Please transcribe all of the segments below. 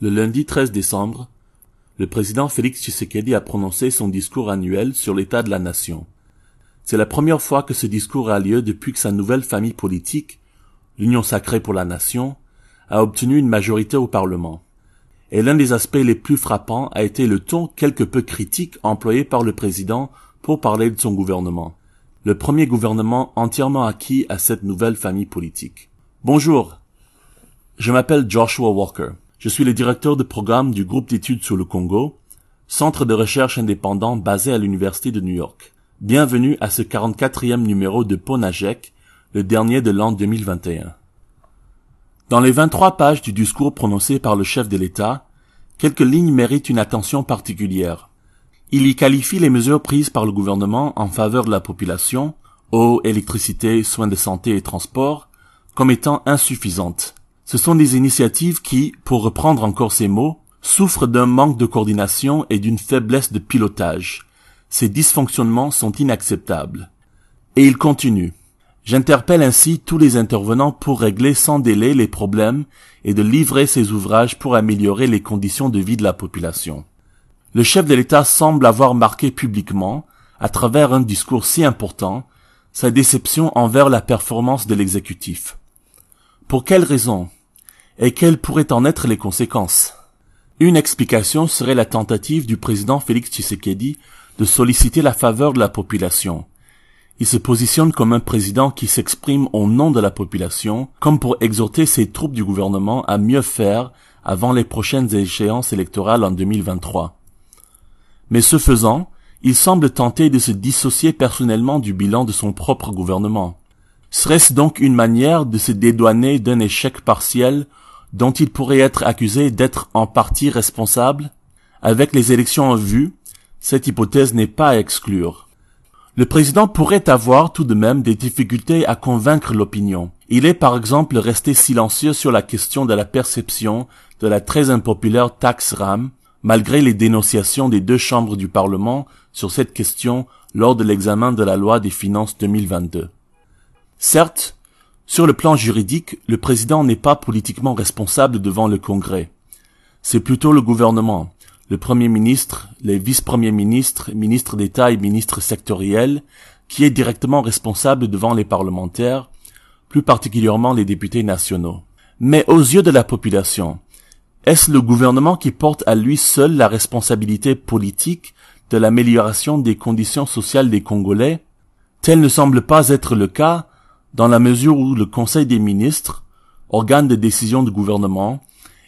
Le lundi 13 décembre, le président Félix Tshisekedi a prononcé son discours annuel sur l'état de la nation. C'est la première fois que ce discours a lieu depuis que sa nouvelle famille politique, l'Union sacrée pour la nation, a obtenu une majorité au Parlement. Et l'un des aspects les plus frappants a été le ton quelque peu critique employé par le président pour parler de son gouvernement. Le premier gouvernement entièrement acquis à cette nouvelle famille politique. Bonjour. Je m'appelle Joshua Walker. Je suis le directeur de programme du groupe d'études sur le Congo, centre de recherche indépendant basé à l'Université de New York. Bienvenue à ce 44e numéro de Ponajek, le dernier de l'an 2021. Dans les 23 pages du discours prononcé par le chef de l'État, quelques lignes méritent une attention particulière. Il y qualifie les mesures prises par le gouvernement en faveur de la population, eau, électricité, soins de santé et transport, comme étant insuffisantes ce sont des initiatives qui, pour reprendre encore ces mots, souffrent d'un manque de coordination et d'une faiblesse de pilotage. Ces dysfonctionnements sont inacceptables. Et il continue. J'interpelle ainsi tous les intervenants pour régler sans délai les problèmes et de livrer ces ouvrages pour améliorer les conditions de vie de la population. Le chef de l'État semble avoir marqué publiquement, à travers un discours si important, sa déception envers la performance de l'exécutif. Pour quelle raison? Et quelles pourraient en être les conséquences Une explication serait la tentative du président Félix Tshisekedi de solliciter la faveur de la population. Il se positionne comme un président qui s'exprime au nom de la population, comme pour exhorter ses troupes du gouvernement à mieux faire avant les prochaines échéances électorales en 2023. Mais ce faisant, il semble tenter de se dissocier personnellement du bilan de son propre gouvernement. Serait-ce donc une manière de se dédouaner d'un échec partiel dont il pourrait être accusé d'être en partie responsable, avec les élections en vue, cette hypothèse n'est pas à exclure. Le président pourrait avoir tout de même des difficultés à convaincre l'opinion. Il est par exemple resté silencieux sur la question de la perception de la très impopulaire taxe RAM, malgré les dénonciations des deux chambres du Parlement sur cette question lors de l'examen de la loi des finances 2022. Certes, sur le plan juridique, le président n'est pas politiquement responsable devant le Congrès. C'est plutôt le gouvernement, le Premier ministre, les vice-premiers ministres, ministres d'État et ministres sectoriels, qui est directement responsable devant les parlementaires, plus particulièrement les députés nationaux. Mais aux yeux de la population, est-ce le gouvernement qui porte à lui seul la responsabilité politique de l'amélioration des conditions sociales des Congolais? Tel ne semble pas être le cas dans la mesure où le Conseil des ministres, organe de décision du gouvernement,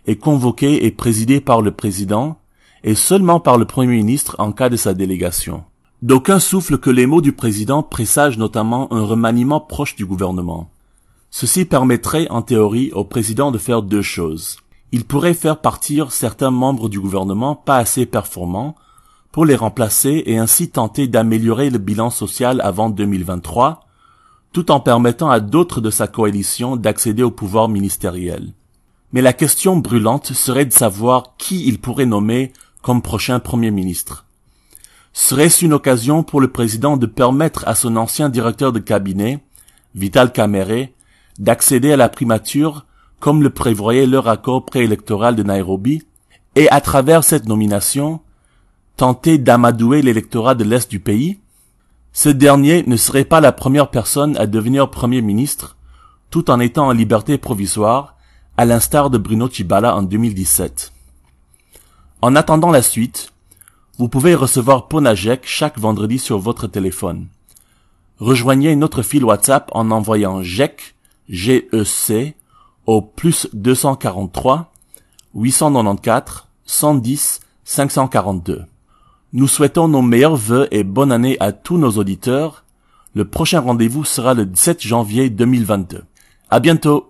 est convoqué et présidé par le président et seulement par le Premier ministre en cas de sa délégation. D'aucuns soufflent que les mots du président présagent notamment un remaniement proche du gouvernement. Ceci permettrait en théorie au président de faire deux choses. Il pourrait faire partir certains membres du gouvernement pas assez performants pour les remplacer et ainsi tenter d'améliorer le bilan social avant 2023 tout en permettant à d'autres de sa coalition d'accéder au pouvoir ministériel. Mais la question brûlante serait de savoir qui il pourrait nommer comme prochain Premier ministre. Serait-ce une occasion pour le président de permettre à son ancien directeur de cabinet, Vital Kamere, d'accéder à la primature comme le prévoyait leur accord préélectoral de Nairobi, et à travers cette nomination, tenter d'amadouer l'électorat de l'Est du pays? Ce dernier ne serait pas la première personne à devenir Premier ministre, tout en étant en liberté provisoire, à l'instar de Bruno Chibala en 2017. En attendant la suite, vous pouvez recevoir Ponajek chaque vendredi sur votre téléphone. Rejoignez notre fil WhatsApp en envoyant GEC, G-E-C, au plus 243 894 110 542. Nous souhaitons nos meilleurs vœux et bonne année à tous nos auditeurs. Le prochain rendez-vous sera le 17 janvier 2022. À bientôt!